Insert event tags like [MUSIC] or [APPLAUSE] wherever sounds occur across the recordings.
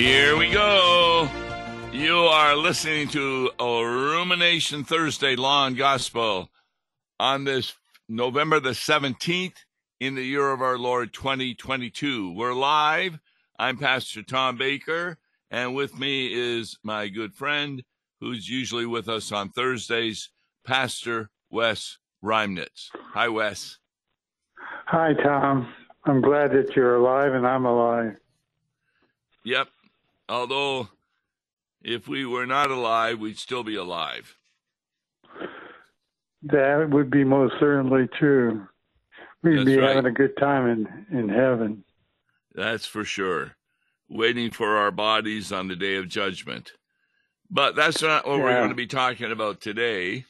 Here we go. You are listening to a Rumination Thursday Law and Gospel on this November the 17th in the year of our Lord 2022. We're live. I'm Pastor Tom Baker, and with me is my good friend who's usually with us on Thursdays, Pastor Wes Reimnitz. Hi, Wes. Hi, Tom. I'm glad that you're alive and I'm alive. Yep. Although, if we were not alive, we'd still be alive. That would be most certainly true. We'd That's be right. having a good time in, in heaven. That's for sure. Waiting for our bodies on the day of judgment. But that's not what we're going to be talking about today.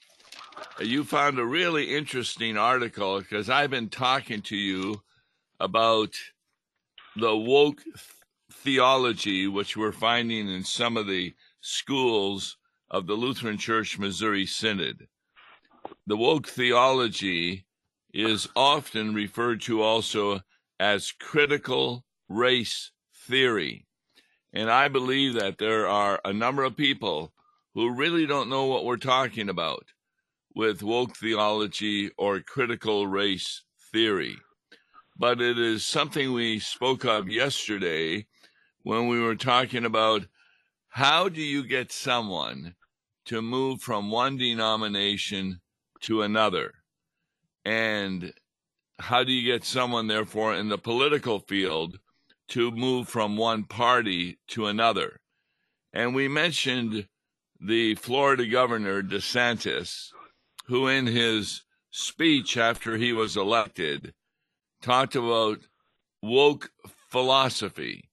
Uh, you found a really interesting article because I've been talking to you about the woke theology, which we're finding in some of the schools of the Lutheran Church Missouri Synod. The woke theology is often referred to also as critical race theory. And I believe that there are a number of people who really don't know what we're talking about with woke theology or critical race theory. But it is something we spoke of yesterday when we were talking about how do you get someone to move from one denomination to another? And how do you get someone, therefore, in the political field to move from one party to another? And we mentioned the Florida governor, DeSantis, who in his speech after he was elected talked about woke philosophy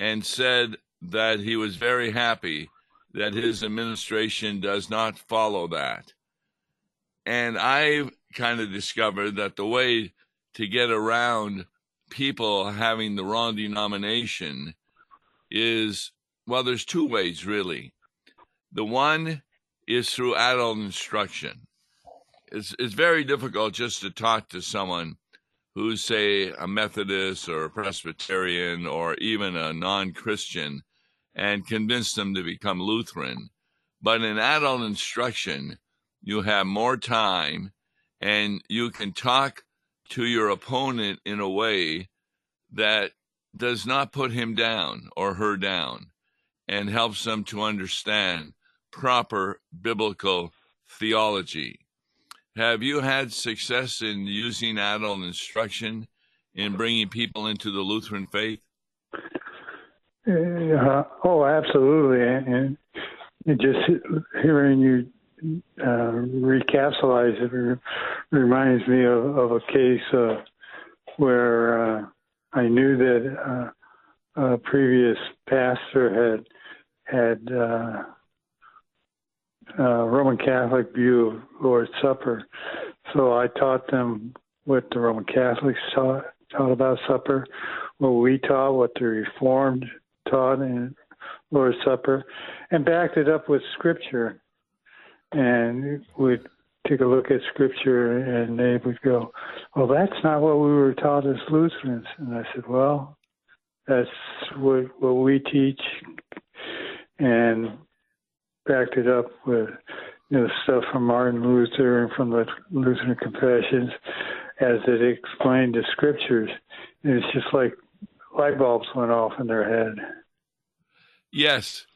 and said that he was very happy that his administration does not follow that. And I kind of discovered that the way to get around people having the wrong denomination is well, there's two ways really. The one is through adult instruction. It's, it's very difficult just to talk to someone who's, say, a Methodist or a Presbyterian or even a non Christian and convince them to become Lutheran. But in adult instruction, you have more time and you can talk to your opponent in a way that does not put him down or her down and helps them to understand proper biblical theology. Have you had success in using adult instruction in bringing people into the Lutheran faith? Uh, oh, absolutely. And, and just hearing you uh, it re- reminds me of, of a case uh, where uh, I knew that uh, a previous pastor had had uh, Roman Catholic view of Lord's Supper, so I taught them what the Roman Catholics taught, taught about supper, what we taught, what the Reformed taught in Lord's Supper, and backed it up with Scripture. And we'd take a look at Scripture, and they would go, "Well, that's not what we were taught as Lutherans." And I said, "Well, that's what what we teach," and backed it up with you know stuff from Martin Luther and from the Lutheran Confessions as it explained the Scriptures. And it's just like light bulbs went off in their head. Yes,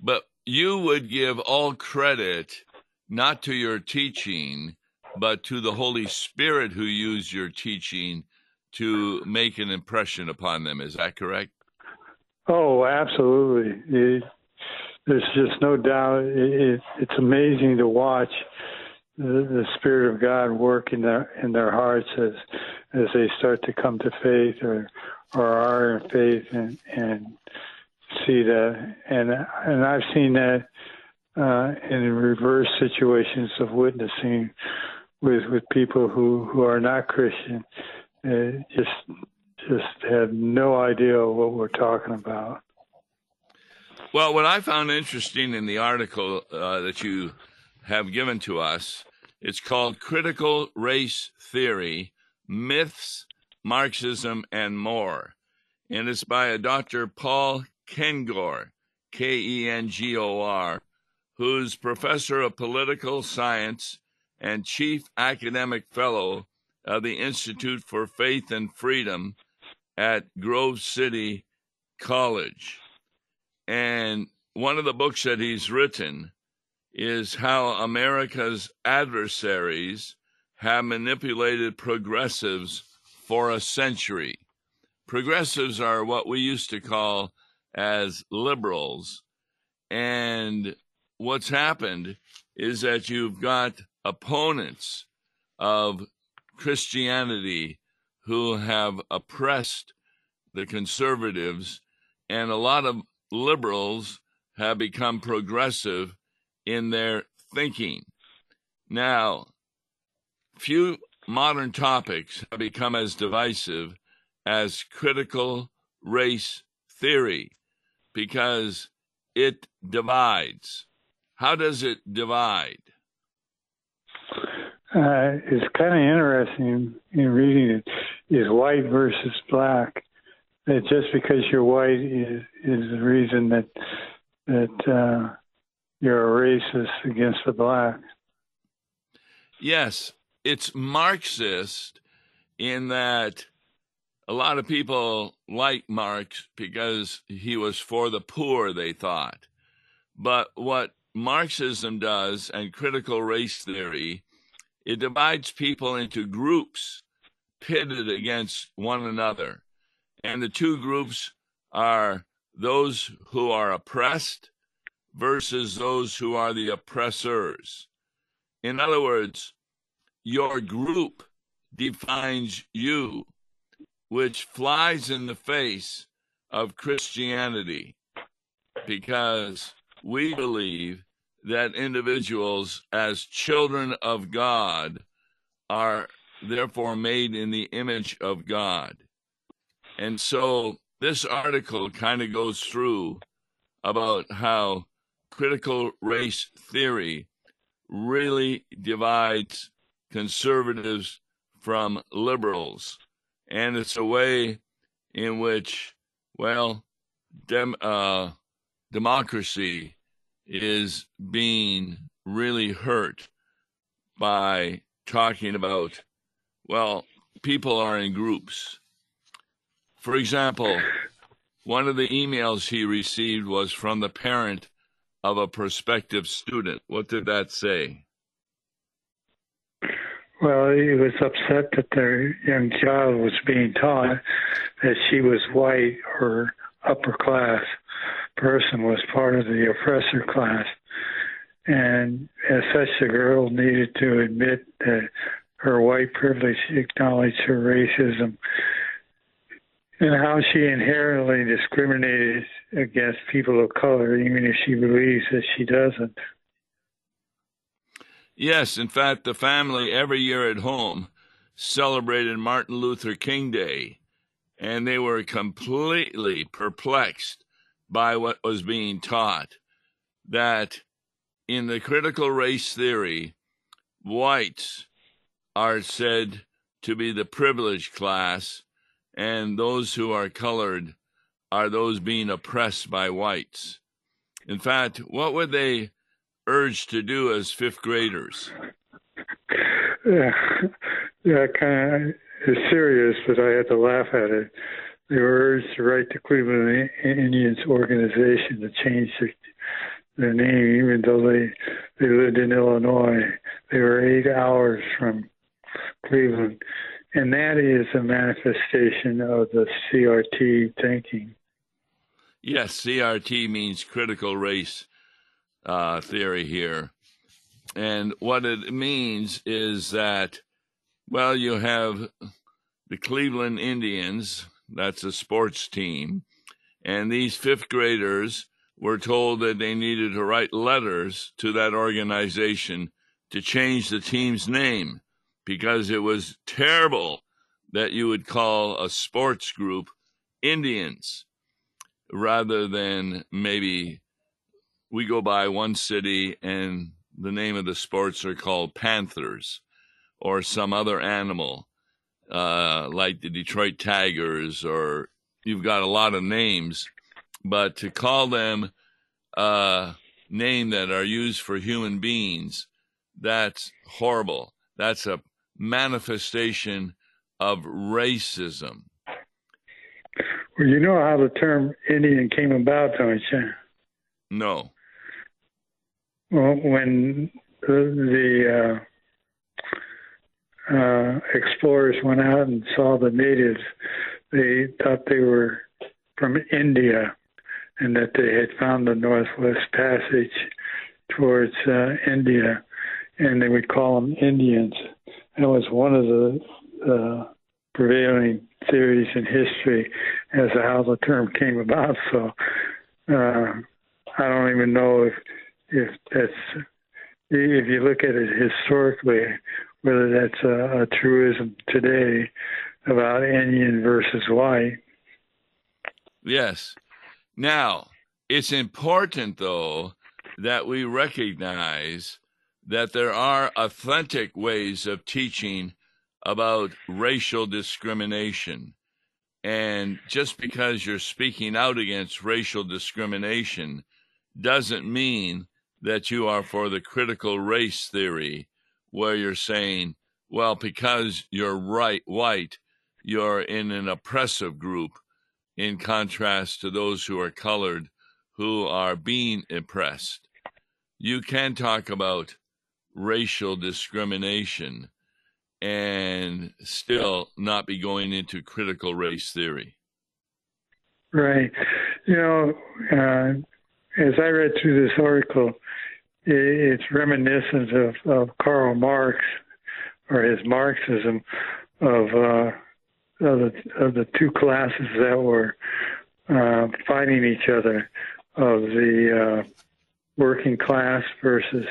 but you would give all credit not to your teaching, but to the Holy Spirit who used your teaching to make an impression upon them. Is that correct? Oh, absolutely. It, there's just no doubt. It, it, it's amazing to watch the, the Spirit of God work in their in their hearts as as they start to come to faith or or are in faith and and see that and and I've seen that uh, in reverse situations of witnessing with with people who who are not Christian, uh, just just have no idea what we're talking about. Well, what I found interesting in the article uh, that you have given to us, it's called Critical Race Theory Myths, Marxism, and More. And it's by a Dr. Paul Kengor, K E N G O R, who's professor of political science and chief academic fellow of the Institute for Faith and Freedom at Grove City College. And one of the books that he's written is How America's Adversaries Have Manipulated Progressives for a Century. Progressives are what we used to call as liberals. And what's happened is that you've got opponents of Christianity who have oppressed the conservatives, and a lot of liberals have become progressive in their thinking. Now, few modern topics have become as divisive as critical race theory because it divides. How does it divide? Uh, it's kind of interesting in reading it is white versus black. That just because you're white is is the reason that that uh, you're a racist against the black. Yes, it's Marxist in that a lot of people like Marx because he was for the poor, they thought. But what Marxism does and critical race theory, it divides people into groups pitted against one another. And the two groups are those who are oppressed versus those who are the oppressors. In other words, your group defines you, which flies in the face of Christianity because we believe that individuals, as children of God, are therefore made in the image of God. And so this article kind of goes through about how critical race theory really divides conservatives from liberals. And it's a way in which, well, dem, uh, democracy is being really hurt by talking about, well, people are in groups. For example, one of the emails he received was from the parent of a prospective student. What did that say? Well, he was upset that their young child was being taught that she was white or upper class person was part of the oppressor class. And as such, the girl needed to admit that her white privilege acknowledged her racism and how she inherently discriminated against people of color, even if she believes that she doesn't. Yes, in fact, the family every year at home celebrated Martin Luther King Day, and they were completely perplexed by what was being taught that in the critical race theory, whites are said to be the privileged class and those who are colored are those being oppressed by whites. In fact, what were they urged to do as fifth graders? Yeah, yeah, kind of is serious, but I had to laugh at it. They were urged to write the Cleveland Indians organization to change their, their name, even though they they lived in Illinois. They were eight hours from Cleveland and that is a manifestation of the CRT thinking. Yes, CRT means critical race uh, theory here. And what it means is that, well, you have the Cleveland Indians, that's a sports team, and these fifth graders were told that they needed to write letters to that organization to change the team's name because it was terrible that you would call a sports group Indians rather than maybe we go by one city and the name of the sports are called Panthers or some other animal uh, like the Detroit Tigers or you've got a lot of names but to call them a name that are used for human beings, that's horrible. That's a manifestation of racism. Well, you know how the term Indian came about, don't you? No. Well, when the, uh, uh, explorers went out and saw the natives, they thought they were from India and that they had found the Northwest Passage towards uh, India, and they would call them Indians. That was one of the uh, prevailing theories in history as to how the term came about. So uh, I don't even know if if that's if you look at it historically, whether that's a, a truism today about Indian versus white. Yes. Now, it's important, though, that we recognize that there are authentic ways of teaching about racial discrimination. And just because you're speaking out against racial discrimination doesn't mean that you are for the critical race theory, where you're saying, well, because you're right, white, you're in an oppressive group, in contrast to those who are colored who are being oppressed. You can talk about racial discrimination and still not be going into critical race theory. Right. You know, uh, as I read through this article, it's reminiscent of, of Karl Marx or his Marxism of uh, of the of the two classes that were uh, fighting each other of the uh, working class versus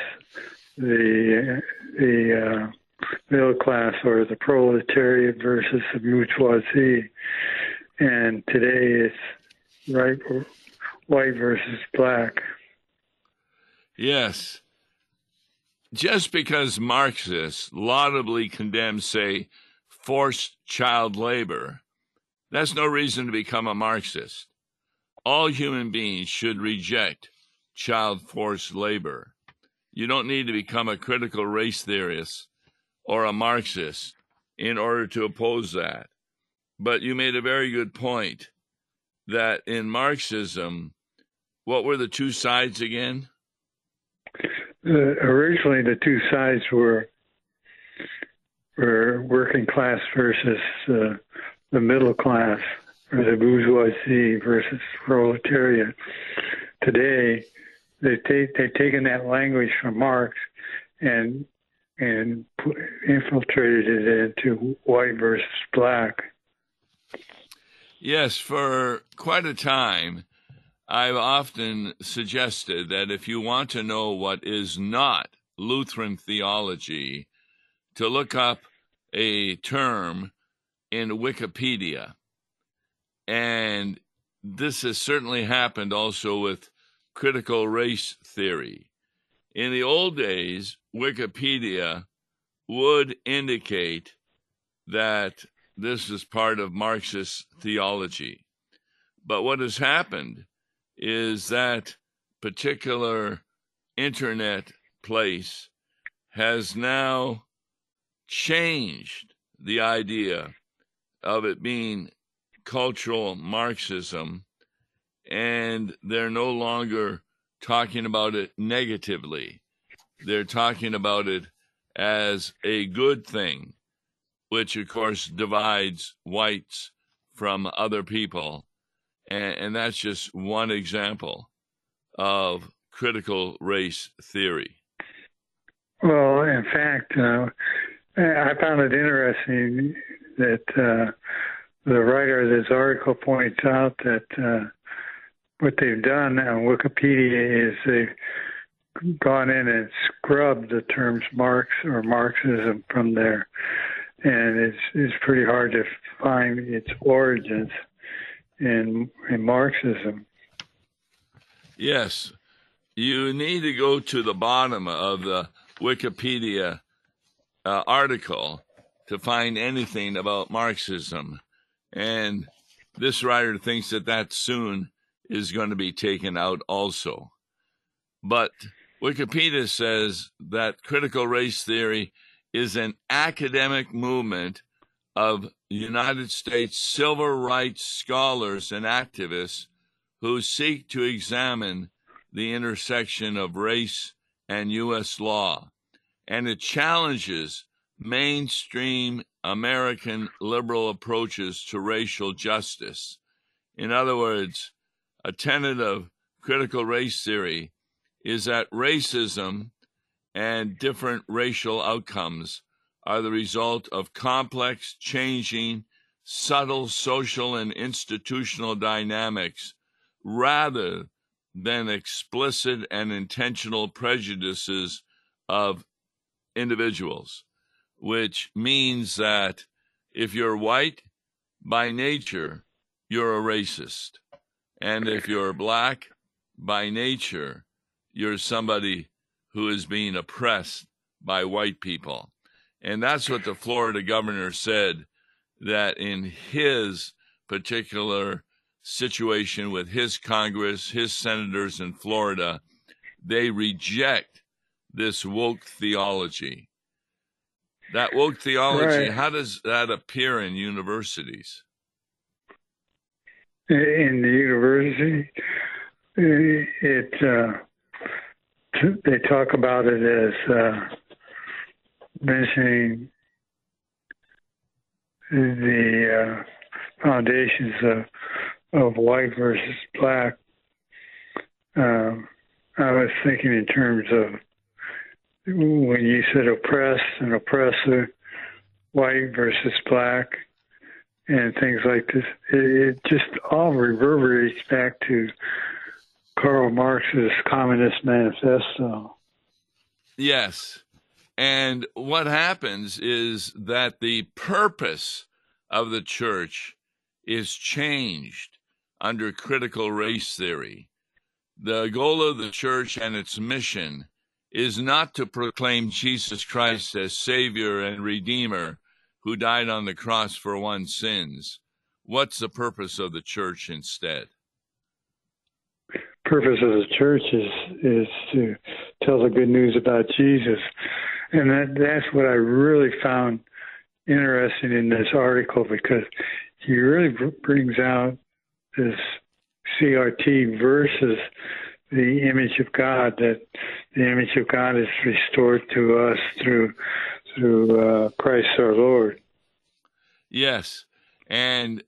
the the uh, middle class or the proletariat versus the bourgeoisie. And today it's right white versus black. Yes. Just because Marxists laudably condemn, say, forced child labor, that's no reason to become a Marxist. All human beings should reject child forced labor. You don't need to become a critical race theorist or a Marxist in order to oppose that. But you made a very good point that in Marxism, what were the two sides again? Uh, originally, the two sides were were working class versus uh, the middle class, or the bourgeoisie versus proletariat. Today, they take they've taken that language from Marx and and infiltrated it into white versus black. Yes, for quite a time, I've often suggested that if you want to know what is not Lutheran theology, to look up a term in Wikipedia. And this has certainly happened also with critical race theory. In the old days, Wikipedia would indicate that this is part of Marxist theology. But what has happened is that particular internet place has now changed the idea of it being cultural Marxism, and they're no longer talking about it negatively. They're talking about it as a good thing, which of course divides whites from other people. And, and that's just one example of critical race theory. Well, in fact, uh, I found it interesting that uh, the writer of this article points out that uh, what they've done on Wikipedia is they've gone in and scrubbed the terms Marx or Marxism from there, and it's it's pretty hard to find its origins in in Marxism. Yes, you need to go to the bottom of the Wikipedia uh, article to find anything about Marxism, and this writer thinks that that soon is going to be taken out also. But Wikipedia says that critical race theory is an academic movement of United States civil rights scholars and activists who seek to examine the intersection of race and U.S. law. And it challenges mainstream American liberal approaches to racial justice. In other words, a tenet of critical race theory is that racism and different racial outcomes are the result of complex, changing, subtle social and institutional dynamics rather than explicit and intentional prejudices of individuals, which means that if you're white by nature, you're a racist. And if you're black by nature, you're somebody who is being oppressed by white people. And that's what the Florida governor said that in his particular situation with his Congress, his senators in Florida, they reject this woke theology. That woke theology, right. how does that appear in universities? In the university, it uh, they talk about it as uh, mentioning the uh, foundations of of white versus black. Um, I was thinking in terms of when you said oppressed and oppressor, white versus black, and things like this. It, just all reverberates back to Karl Marx's Communist Manifesto. Yes. And what happens is that the purpose of the church is changed under critical race theory. The goal of the church and its mission is not to proclaim Jesus Christ as Savior and Redeemer who died on the cross for one's sins. What's the purpose of the church instead? purpose of the church is is to tell the good news about Jesus, and that that's what I really found interesting in this article because he really brings out this CRT versus the image of God that the image of God is restored to us through through uh, Christ our Lord. Yes, and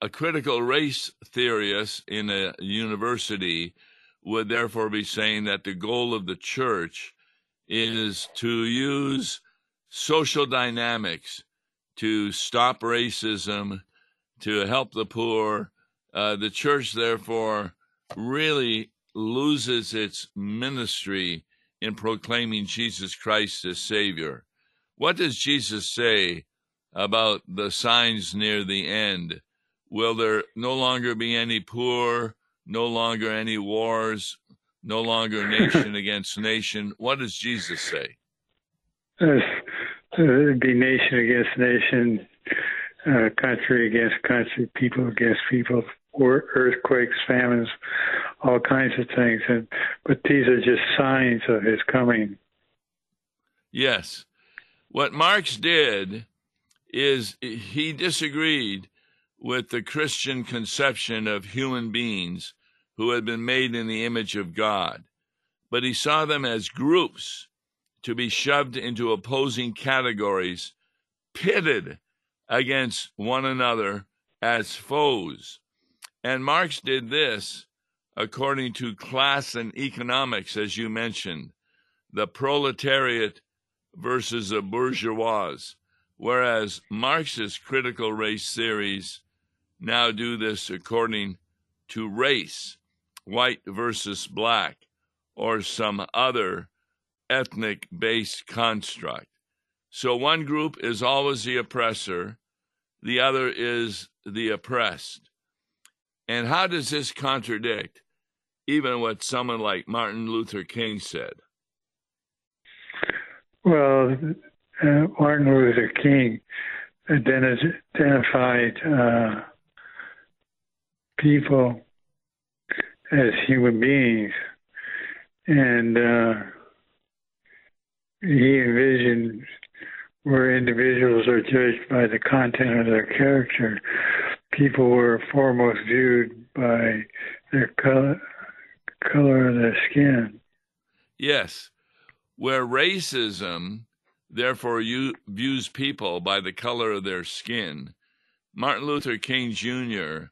a critical race theorist in a university would therefore be saying that the goal of the church is to use social dynamics to stop racism, to help the poor. Uh, the church, therefore, really loses its ministry in proclaiming Jesus Christ as Savior. What does Jesus say about the signs near the end? Will there no longer be any poor, no longer any wars, no longer [COUGHS] nation against nation? What does Jesus say? Uh, it'd be nation against nation, uh, country against country, people against people, or earthquakes, famines, all kinds of things. And but these are just signs of his coming. Yes, what Marx did is he disagreed with the Christian conception of human beings who had been made in the image of God, but he saw them as groups to be shoved into opposing categories, pitted against one another as foes. And Marx did this according to class and economics, as you mentioned, the proletariat versus the bourgeois, whereas Marxist critical race theories now do this according to race, white versus black, or some other ethnic based construct. So one group is always the oppressor, the other is the oppressed. And how does this contradict even what someone like Martin Luther King said? Well, uh, Martin Luther King identified uh, people as human beings, and uh, he envisioned where individuals are judged by the content of their character. People were foremost viewed by their color, color of their skin. Yes, where racism therefore you, views people by the color of their skin. Martin Luther King Jr.,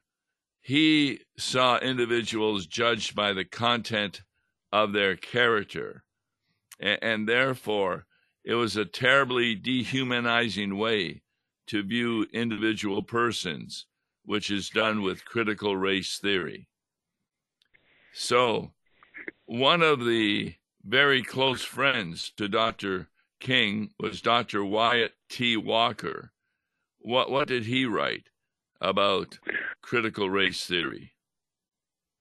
he saw individuals judged by the content of their character. And, and therefore, it was a terribly dehumanizing way to view individual persons, which is done with critical race theory. So, one of the very close friends to Dr. King was Dr. Wyatt T. Walker. What what did he write about critical race theory?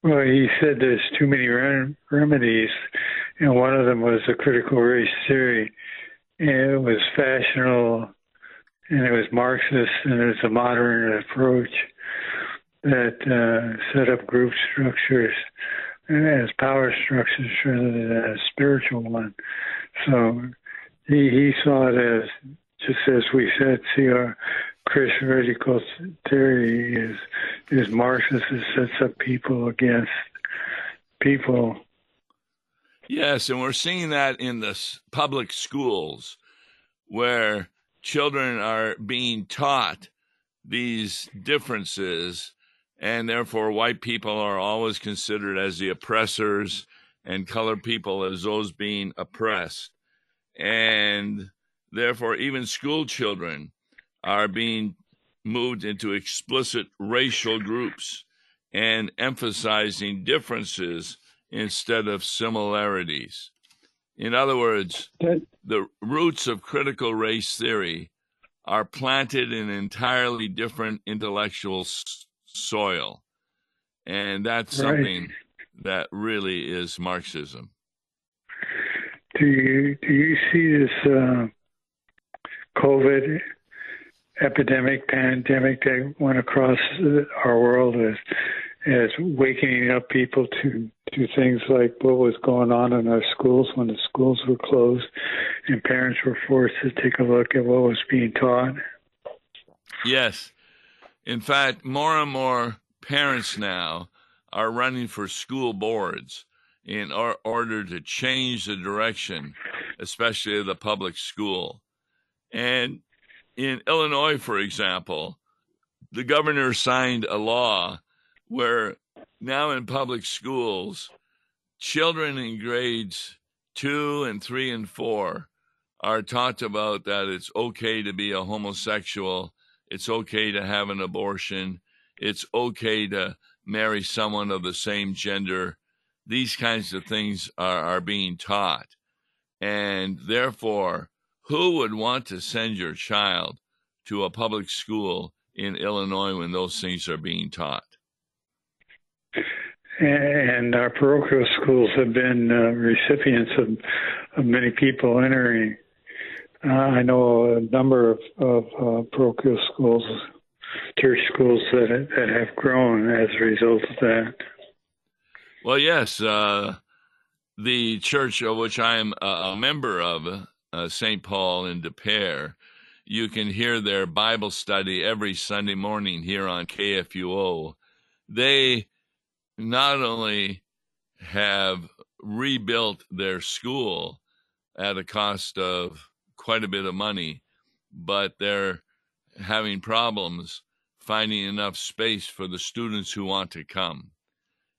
Well, he said there's too many rem- remedies, and one of them was the critical race theory. And it was fashionable, and it was Marxist, and it was a modern approach that uh, set up group structures as power structures rather than a spiritual one. So he he saw it as just as we said, see our critical theory is is Marxist that sets up people against people. Yes, and we're seeing that in the public schools where children are being taught these differences and therefore white people are always considered as the oppressors and colored people as those being oppressed and therefore even school children are being moved into explicit racial groups and emphasizing differences instead of similarities. In other words, the roots of critical race theory are planted in entirely different intellectual soil. And that's right. something that really is Marxism. Do you do you see this uh, COVID epidemic, pandemic that went across our world as as waking up people to to things like what was going on in our schools when the schools were closed and parents were forced to take a look at what was being taught? Yes. In fact, more and more parents now are running for school boards in or- order to change the direction, especially of the public school. And in Illinois, for example, the governor signed a law where now in public schools, children in grades two and three and four are taught about that it's okay to be a homosexual, it's okay to have an abortion, it's okay to marry someone of the same gender, these kinds of things are, are being taught. And therefore, who would want to send your child to a public school in Illinois when those things are being taught? And our parochial schools have been uh, recipients of, of, many people entering. Uh, I know a number of, of uh, parochial schools, church schools that that have grown as a result of that. Well, yes, uh, the church of which I am a member of, uh, St. Paul in De Pere, you can hear their Bible study every Sunday morning here on KFUO. They not only have rebuilt their school at a cost of quite a bit of money, but they're having problems finding enough space for the students who want to come.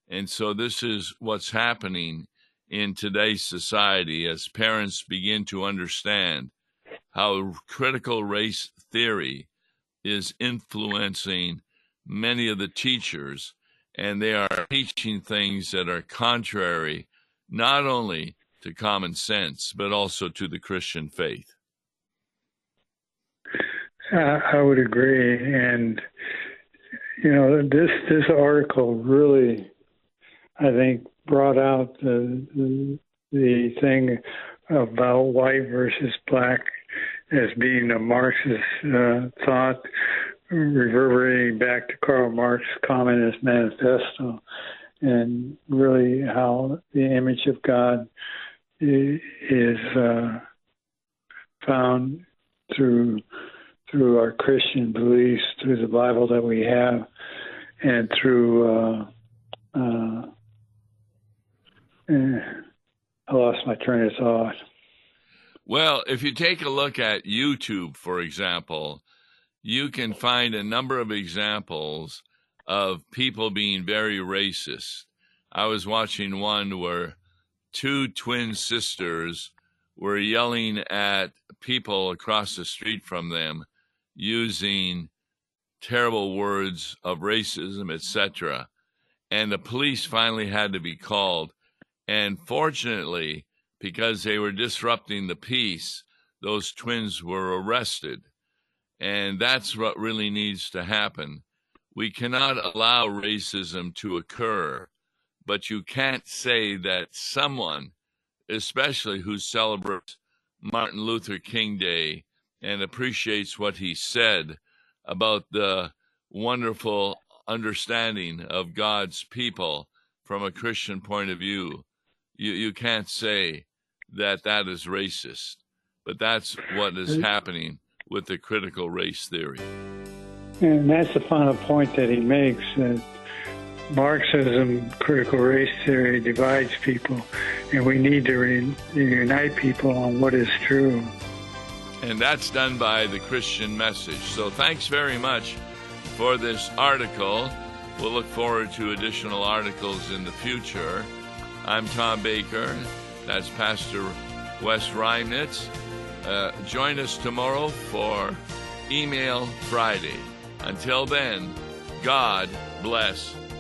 And so this is what's happening in today's society as parents begin to understand how critical race theory is influencing many of the teachers, and they are teaching things that are contrary not only to common sense, but also to the Christian faith. Uh, I would agree, and you know this this article really I think, brought out the, the, the thing about white versus black as being a Marxist uh, thought, reverberating back to Karl Marx's Communist Manifesto. and really how the image of God is uh, found through through our Christian beliefs, through the Bible that we have, and through. Uh, uh, eh, I lost my train of thought. Well, if you take a look at YouTube, for example, you can find a number of examples of people being very racist. I was watching one where two twin sisters were yelling at people across the street from them using terrible words of racism, etc. And the police finally had to be called. And fortunately, because they were disrupting the peace, those twins were arrested. And that's what really needs to happen. We cannot allow racism to occur, but you can't say that someone, especially who celebrates Martin Luther King Day and appreciates what he said about the wonderful understanding of God's people from a Christian point of view, you, you can't say that that is racist. But that's what is happening with the critical race theory. And that's the final point that he makes that Marxism, critical race theory, divides people, and we need to re- unite people on what is true. And that's done by the Christian message. So thanks very much for this article. We'll look forward to additional articles in the future. I'm Tom Baker. That's Pastor Wes Reimnitz. Uh, join us tomorrow for Email Friday. Until then, God bless